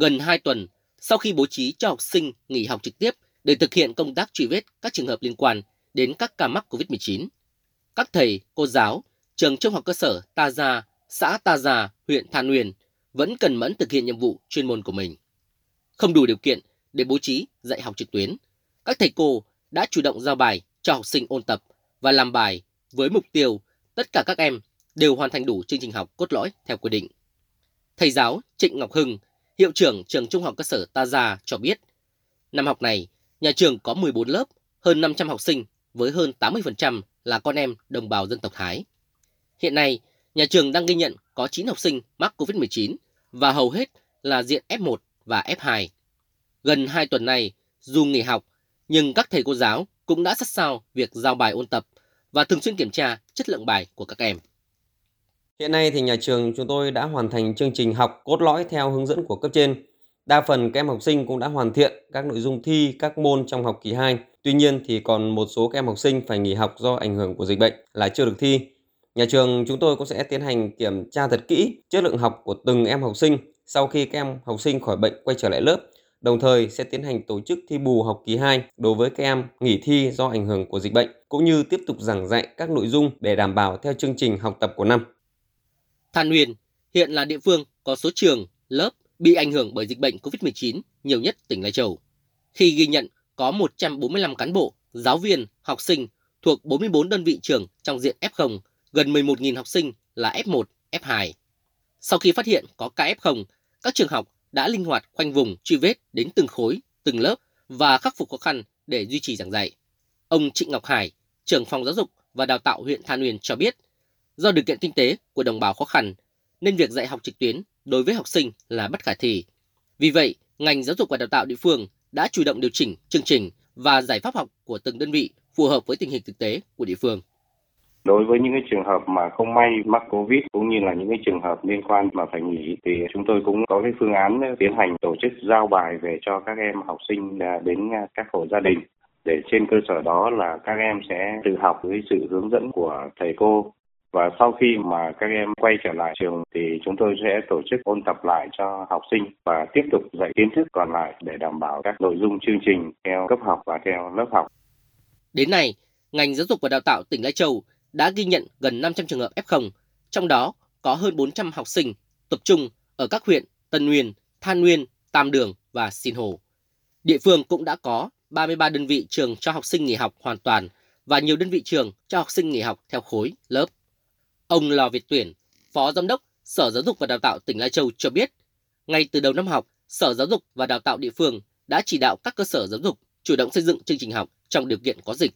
Gần 2 tuần sau khi bố trí cho học sinh nghỉ học trực tiếp để thực hiện công tác truy vết các trường hợp liên quan đến các ca mắc COVID-19, các thầy, cô giáo, trường trung học cơ sở Ta Gia, xã Ta Gia, huyện Than Uyên vẫn cần mẫn thực hiện nhiệm vụ chuyên môn của mình. Không đủ điều kiện để bố trí dạy học trực tuyến, các thầy cô đã chủ động giao bài cho học sinh ôn tập và làm bài với mục tiêu tất cả các em đều hoàn thành đủ chương trình học cốt lõi theo quy định. Thầy giáo Trịnh Ngọc Hưng, hiệu trưởng trường trung học cơ sở Ta Gia cho biết, năm học này, nhà trường có 14 lớp, hơn 500 học sinh với hơn 80% là con em đồng bào dân tộc Thái. Hiện nay, nhà trường đang ghi nhận có 9 học sinh mắc COVID-19 và hầu hết là diện F1 và F2. Gần 2 tuần này, dù nghỉ học, nhưng các thầy cô giáo cũng đã sát sao việc giao bài ôn tập và thường xuyên kiểm tra chất lượng bài của các em. Hiện nay thì nhà trường chúng tôi đã hoàn thành chương trình học cốt lõi theo hướng dẫn của cấp trên. Đa phần các em học sinh cũng đã hoàn thiện các nội dung thi, các môn trong học kỳ 2. Tuy nhiên thì còn một số các em học sinh phải nghỉ học do ảnh hưởng của dịch bệnh là chưa được thi. Nhà trường chúng tôi cũng sẽ tiến hành kiểm tra thật kỹ chất lượng học của từng em học sinh sau khi các em học sinh khỏi bệnh quay trở lại lớp. Đồng thời sẽ tiến hành tổ chức thi bù học kỳ 2 đối với các em nghỉ thi do ảnh hưởng của dịch bệnh, cũng như tiếp tục giảng dạy các nội dung để đảm bảo theo chương trình học tập của năm. Than Uyên hiện là địa phương có số trường, lớp bị ảnh hưởng bởi dịch bệnh COVID-19 nhiều nhất tỉnh Lai Châu. Khi ghi nhận có 145 cán bộ, giáo viên, học sinh thuộc 44 đơn vị trường trong diện F0, gần 11.000 học sinh là F1, F2. Sau khi phát hiện có ca F0, các trường học đã linh hoạt khoanh vùng truy vết đến từng khối, từng lớp và khắc phục khó khăn để duy trì giảng dạy. Ông Trịnh Ngọc Hải, trưởng phòng giáo dục và đào tạo huyện Than Uyên cho biết, do điều kiện kinh tế của đồng bào khó khăn nên việc dạy học trực tuyến đối với học sinh là bất khả thi. Vì vậy, ngành giáo dục và đào tạo địa phương đã chủ động điều chỉnh chương trình và giải pháp học của từng đơn vị phù hợp với tình hình thực tế của địa phương. Đối với những cái trường hợp mà không may mắc Covid cũng như là những cái trường hợp liên quan mà phải nghỉ thì chúng tôi cũng có cái phương án tiến hành tổ chức giao bài về cho các em học sinh à, đến các hộ gia đình để trên cơ sở đó là các em sẽ tự học với sự hướng dẫn của thầy cô và sau khi mà các em quay trở lại trường thì chúng tôi sẽ tổ chức ôn tập lại cho học sinh và tiếp tục dạy kiến thức còn lại để đảm bảo các nội dung chương trình theo cấp học và theo lớp học. Đến nay, ngành giáo dục và đào tạo tỉnh Lai Châu đã ghi nhận gần 500 trường hợp F0, trong đó có hơn 400 học sinh tập trung ở các huyện Tân Nguyên, Than Nguyên, Tam Đường và Sinh Hồ. Địa phương cũng đã có 33 đơn vị trường cho học sinh nghỉ học hoàn toàn và nhiều đơn vị trường cho học sinh nghỉ học theo khối, lớp. Ông Lò Việt Tuyển, Phó Giám đốc Sở Giáo dục và Đào tạo tỉnh Lai Châu cho biết, ngay từ đầu năm học, Sở Giáo dục và Đào tạo địa phương đã chỉ đạo các cơ sở giáo dục chủ động xây dựng chương trình học trong điều kiện có dịch.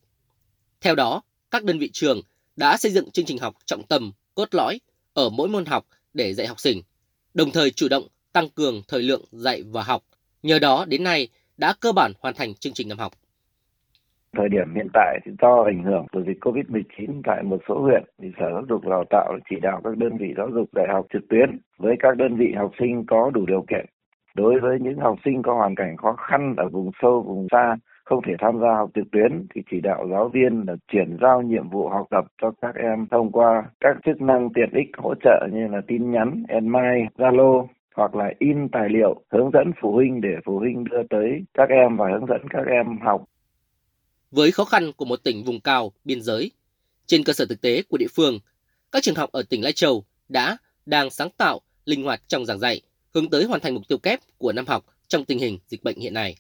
Theo đó, các đơn vị trường đã xây dựng chương trình học trọng tâm, cốt lõi ở mỗi môn học để dạy học sinh, đồng thời chủ động tăng cường thời lượng dạy và học. Nhờ đó đến nay đã cơ bản hoàn thành chương trình năm học. Thời điểm hiện tại thì do ảnh hưởng của dịch Covid-19 tại một số huyện thì Sở Giáo dục Đào tạo chỉ đạo các đơn vị giáo dục đại học trực tuyến với các đơn vị học sinh có đủ điều kiện. Đối với những học sinh có hoàn cảnh khó khăn ở vùng sâu, vùng xa không thể tham gia học trực tuyến thì chỉ đạo giáo viên là chuyển giao nhiệm vụ học tập cho các em thông qua các chức năng tiện ích hỗ trợ như là tin nhắn, email, Zalo hoặc là in tài liệu hướng dẫn phụ huynh để phụ huynh đưa tới các em và hướng dẫn các em học. Với khó khăn của một tỉnh vùng cao, biên giới, trên cơ sở thực tế của địa phương, các trường học ở tỉnh Lai Châu đã, đang sáng tạo, linh hoạt trong giảng dạy, hướng tới hoàn thành mục tiêu kép của năm học trong tình hình dịch bệnh hiện nay.